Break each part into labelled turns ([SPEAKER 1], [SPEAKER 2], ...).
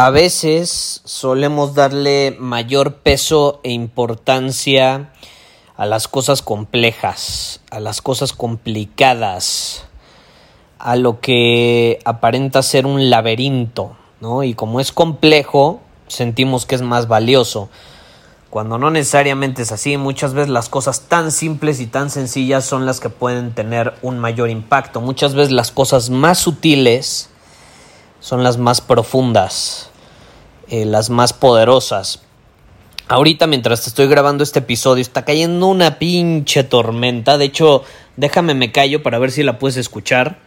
[SPEAKER 1] A veces solemos darle mayor peso e importancia a las cosas complejas, a las cosas complicadas, a lo que aparenta ser un laberinto, ¿no? Y como es complejo, sentimos que es más valioso. Cuando no necesariamente es así, muchas veces las cosas tan simples y tan sencillas son las que pueden tener un mayor impacto. Muchas veces las cosas más sutiles son las más profundas, eh, las más poderosas. Ahorita mientras te estoy grabando este episodio está cayendo una pinche tormenta. De hecho, déjame me callo para ver si la puedes escuchar.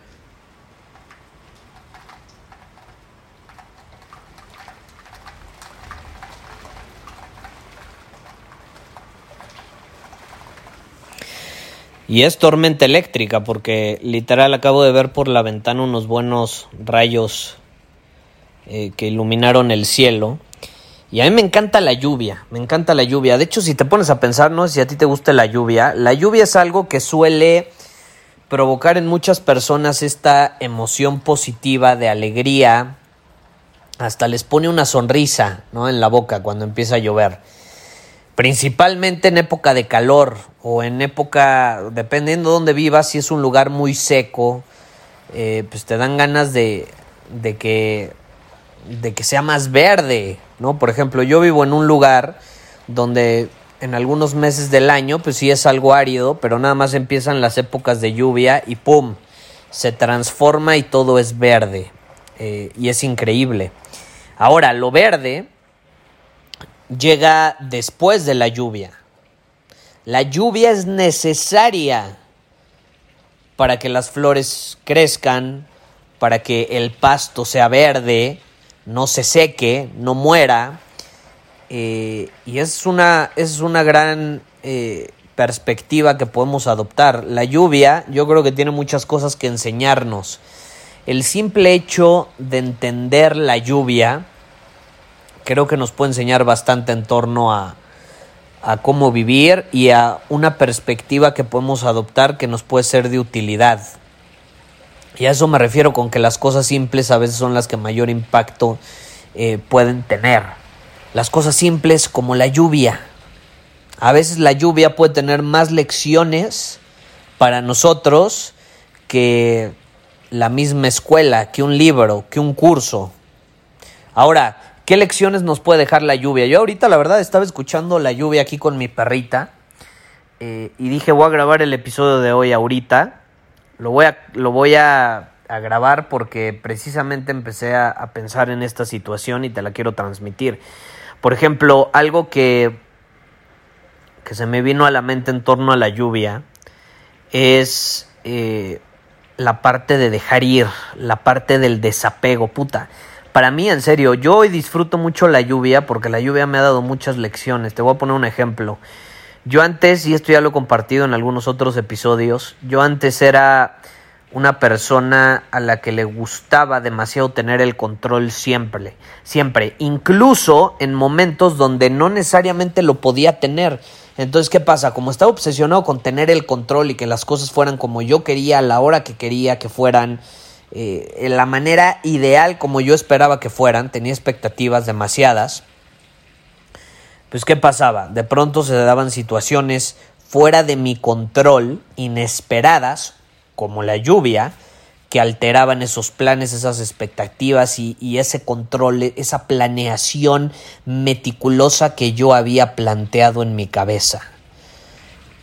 [SPEAKER 1] Y es tormenta eléctrica porque literal acabo de ver por la ventana unos buenos rayos eh, que iluminaron el cielo. Y a mí me encanta la lluvia, me encanta la lluvia. De hecho, si te pones a pensar, no si a ti te gusta la lluvia, la lluvia es algo que suele provocar en muchas personas esta emoción positiva de alegría, hasta les pone una sonrisa ¿no? en la boca cuando empieza a llover principalmente en época de calor o en época, dependiendo de dónde vivas, si es un lugar muy seco, eh, pues te dan ganas de, de, que, de que sea más verde, ¿no? Por ejemplo, yo vivo en un lugar donde en algunos meses del año, pues sí es algo árido, pero nada más empiezan las épocas de lluvia y ¡pum! Se transforma y todo es verde. Eh, y es increíble. Ahora, lo verde llega después de la lluvia. La lluvia es necesaria para que las flores crezcan, para que el pasto sea verde, no se seque, no muera. Eh, y es una, es una gran eh, perspectiva que podemos adoptar. La lluvia yo creo que tiene muchas cosas que enseñarnos. El simple hecho de entender la lluvia creo que nos puede enseñar bastante en torno a, a cómo vivir y a una perspectiva que podemos adoptar que nos puede ser de utilidad. Y a eso me refiero con que las cosas simples a veces son las que mayor impacto eh, pueden tener. Las cosas simples como la lluvia. A veces la lluvia puede tener más lecciones para nosotros que la misma escuela, que un libro, que un curso. Ahora, ¿Qué lecciones nos puede dejar la lluvia? Yo ahorita la verdad estaba escuchando la lluvia aquí con mi perrita eh, y dije voy a grabar el episodio de hoy ahorita. Lo voy a, lo voy a, grabar porque precisamente empecé a, pensar en esta situación y te la quiero transmitir. Por ejemplo, algo que, que se me vino a la mente en torno a la lluvia es eh, la parte de dejar ir, la parte del desapego, puta para mí, en serio, yo hoy disfruto mucho la lluvia porque la lluvia me ha dado muchas lecciones. Te voy a poner un ejemplo. Yo antes, y esto ya lo he compartido en algunos otros episodios, yo antes era una persona a la que le gustaba demasiado tener el control siempre, siempre, incluso en momentos donde no necesariamente lo podía tener. Entonces, ¿qué pasa? Como estaba obsesionado con tener el control y que las cosas fueran como yo quería, a la hora que quería que fueran, eh, en la manera ideal como yo esperaba que fueran, tenía expectativas demasiadas, pues ¿qué pasaba? De pronto se daban situaciones fuera de mi control, inesperadas, como la lluvia, que alteraban esos planes, esas expectativas y, ese control, esa planeación meticulosa que yo había planteado en mi cabeza.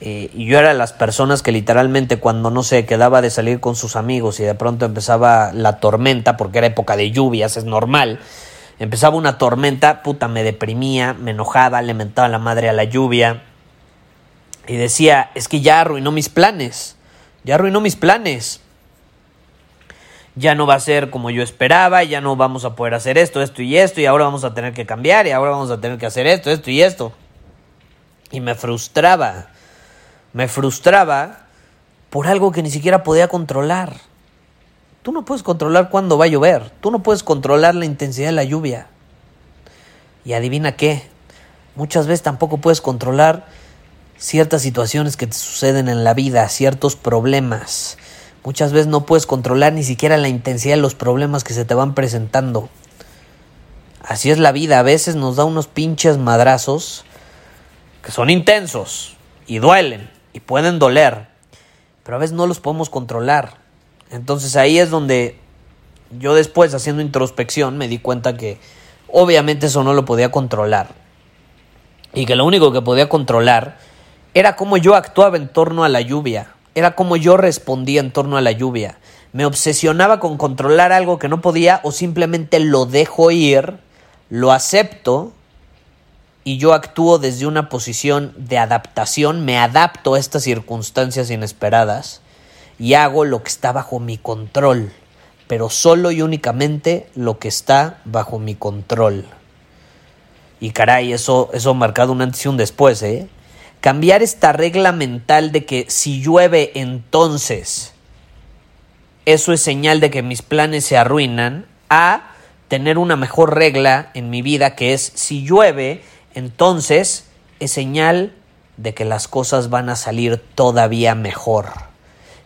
[SPEAKER 1] Eh, y yo era de las personas que literalmente cuando no se quedaba de salir con sus amigos y de pronto empezaba la tormenta, porque era época de lluvias, es normal, empezaba una tormenta, puta, me deprimía, me enojaba, le mentaba la madre a la lluvia y decía, es que ya arruinó mis planes, ya arruinó mis planes ya no va a ser como yo esperaba, ya no vamos a poder hacer esto, esto y esto, y ahora vamos a tener que cambiar, y ahora vamos a tener que hacer esto, esto y esto. Y me frustraba, me frustraba por algo que ni siquiera podía controlar. Tú no puedes controlar cuándo va a llover, tú no puedes controlar la intensidad de la lluvia. Y adivina qué, muchas veces tampoco puedes controlar ciertas situaciones que te suceden en la vida, ciertos problemas Muchas veces no puedes controlar ni siquiera la intensidad de los problemas que se te van presentando. Así es la vida, a veces nos da unos pinches madrazos que son intensos y duelen y pueden doler, pero a veces no los podemos controlar. Entonces ahí es donde yo después haciendo introspección me di cuenta que obviamente eso no lo podía controlar. Y que lo único que podía controlar era cómo yo actuaba en torno a la lluvia, era como yo respondía en torno a la lluvia. Me obsesionaba con controlar algo que no podía o simplemente lo dejo ir, lo acepto y yo actúo desde una posición de adaptación, me adapto a estas circunstancias inesperadas y hago lo que está bajo mi control, pero solo y únicamente lo que está bajo mi control. Y caray, eso, eso ha marcado un antes y un después, ¿eh? cambiar esta regla mental de que si llueve entonces eso es señal de que mis planes se arruinan, a tener una mejor regla en mi vida que es si llueve entonces es señal de que las cosas van a salir todavía mejor.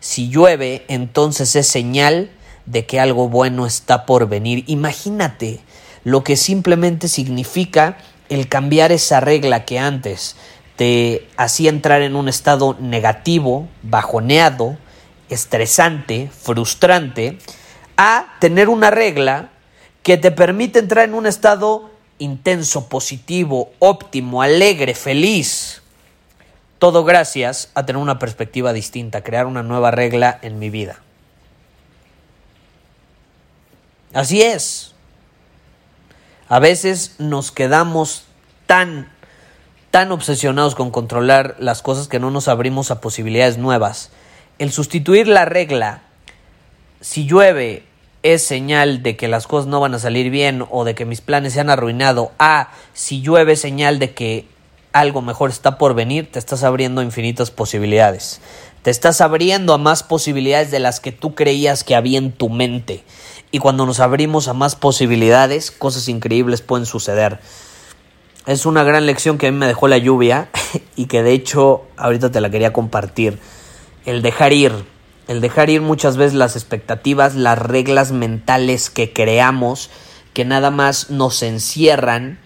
[SPEAKER 1] Si llueve entonces es señal de que algo bueno está por venir. Imagínate lo que simplemente significa el cambiar esa regla que antes te hacía entrar en un estado negativo, bajoneado, estresante, frustrante, a tener una regla que te permite entrar en un estado intenso, positivo, óptimo, alegre, feliz. Todo gracias a tener una perspectiva distinta, crear una nueva regla en mi vida. Así es. A veces nos quedamos tan tan obsesionados con controlar las cosas que no nos abrimos a posibilidades nuevas. El sustituir la regla, si llueve, es señal de que las cosas no van a salir bien o de que mis planes se han arruinado, a si llueve, señal de que algo mejor está por venir, te estás abriendo infinitas posibilidades. Te estás abriendo a más posibilidades de las que tú creías que había en tu mente. Y cuando nos abrimos a más posibilidades, cosas increíbles pueden suceder es una gran lección que a mí me dejó la lluvia y que de hecho ahorita te la quería compartir. El dejar ir. El dejar ir muchas veces las expectativas, las reglas mentales que creamos, que nada más nos encierran,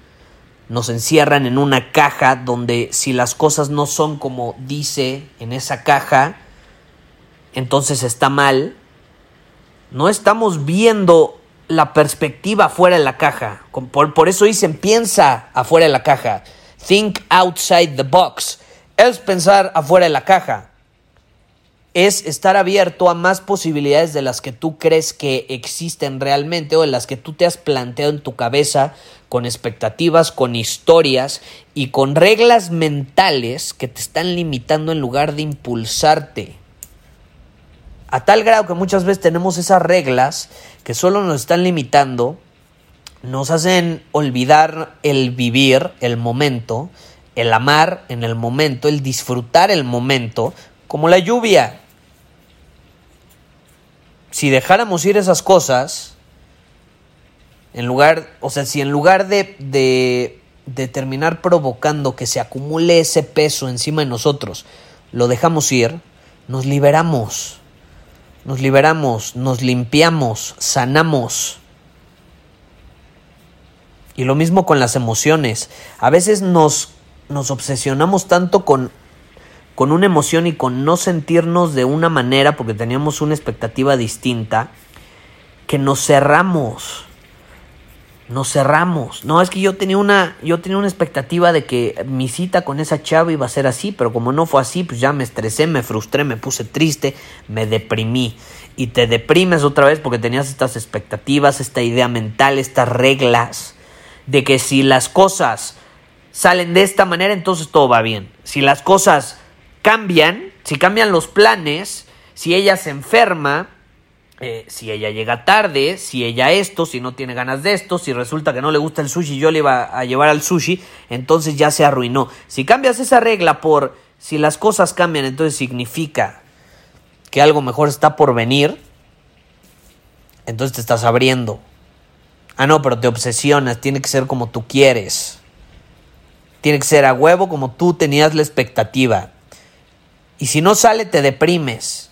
[SPEAKER 1] nos encierran en una caja donde si las cosas no son como dice en esa caja, entonces está mal. No estamos viendo la perspectiva fuera de la caja. Por, por, eso dicen piensa afuera de la caja. Think outside the box. Es pensar afuera de la caja. Es estar abierto a más posibilidades de las que tú crees que existen realmente o de las que tú te has planteado en tu cabeza con expectativas, con historias y con reglas mentales que te están limitando en lugar de impulsarte. A tal grado que muchas veces tenemos esas reglas que solo nos están limitando, nos hacen olvidar el vivir, el momento, el amar en el momento, el disfrutar el momento, como la lluvia. Si dejáramos ir esas cosas, en lugar, o sea, si en lugar de, de, de terminar provocando que se acumule ese peso encima de nosotros, lo dejamos ir, nos liberamos nos liberamos, nos limpiamos, sanamos. Y lo mismo con las emociones. A veces nos, nos obsesionamos tanto con, con una emoción y con no sentirnos de una manera porque teníamos una expectativa distinta, que nos cerramos. Nos cerramos. No, es que yo tenía una yo tenía una expectativa de que mi cita con esa chava iba a ser así, pero como no fue así, pues ya me estresé, me frustré, me puse triste, me deprimí. Y te deprimes otra vez porque tenías estas expectativas, esta idea mental, estas reglas de que si las cosas salen de esta manera, entonces todo va bien. Si las cosas cambian, si cambian los planes, si ella se enferma, eh, si ella llega tarde, si ella esto, si no tiene ganas de esto, si resulta que no le gusta el sushi, yo le iba a llevar al sushi, entonces ya se arruinó. Si cambias esa regla por si las cosas cambian, entonces significa que algo mejor está por venir, entonces te estás abriendo. Ah, no, pero te obsesionas, tiene que ser como tú quieres. Tiene que ser a huevo como tú tenías la expectativa. Y si no sale, te deprimes.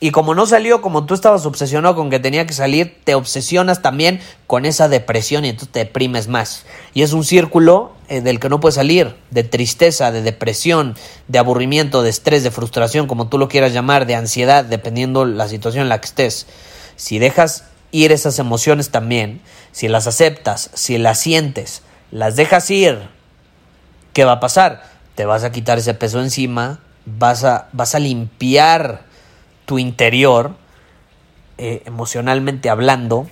[SPEAKER 1] Y como no salió como tú estabas obsesionado con que tenía que salir, te obsesionas también con esa depresión y entonces te deprimes más. Y es un círculo eh, del que no puedes salir, de tristeza, de depresión, de aburrimiento, de estrés, de frustración, como tú lo quieras llamar, de ansiedad, dependiendo la situación en la que estés. Si dejas ir esas emociones también, si las aceptas, si las sientes, las dejas ir, ¿qué va a pasar? Te vas a quitar ese peso encima, vas a, vas a limpiar tu interior, eh, emocionalmente hablando,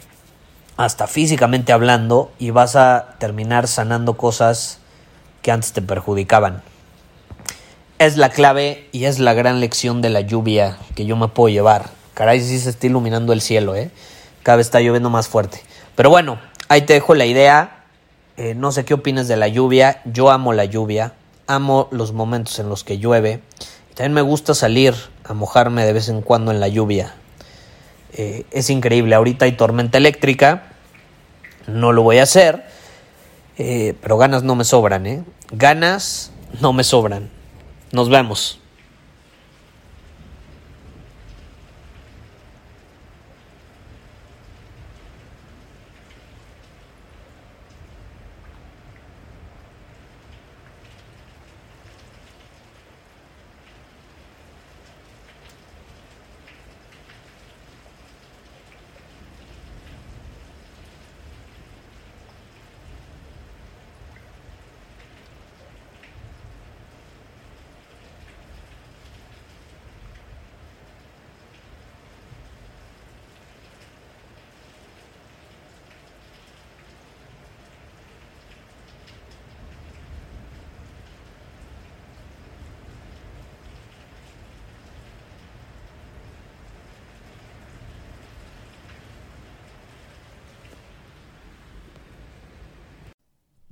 [SPEAKER 1] hasta físicamente hablando, y vas a terminar sanando cosas que antes te perjudicaban. Es la clave y es la gran lección de la lluvia que yo me puedo llevar. Caray, sí se está iluminando el cielo, ¿eh? Cada vez está lloviendo más fuerte. Pero bueno, ahí te dejo la idea. Eh, no sé qué opinas de la lluvia. Yo amo la lluvia. Amo los momentos en los que llueve. También me gusta salir a mojarme de vez en cuando en la lluvia. Eh, es increíble. Ahorita hay tormenta eléctrica. No lo voy a hacer. Eh, pero ganas no me sobran, ¿eh? Ganas no me sobran. Nos vemos.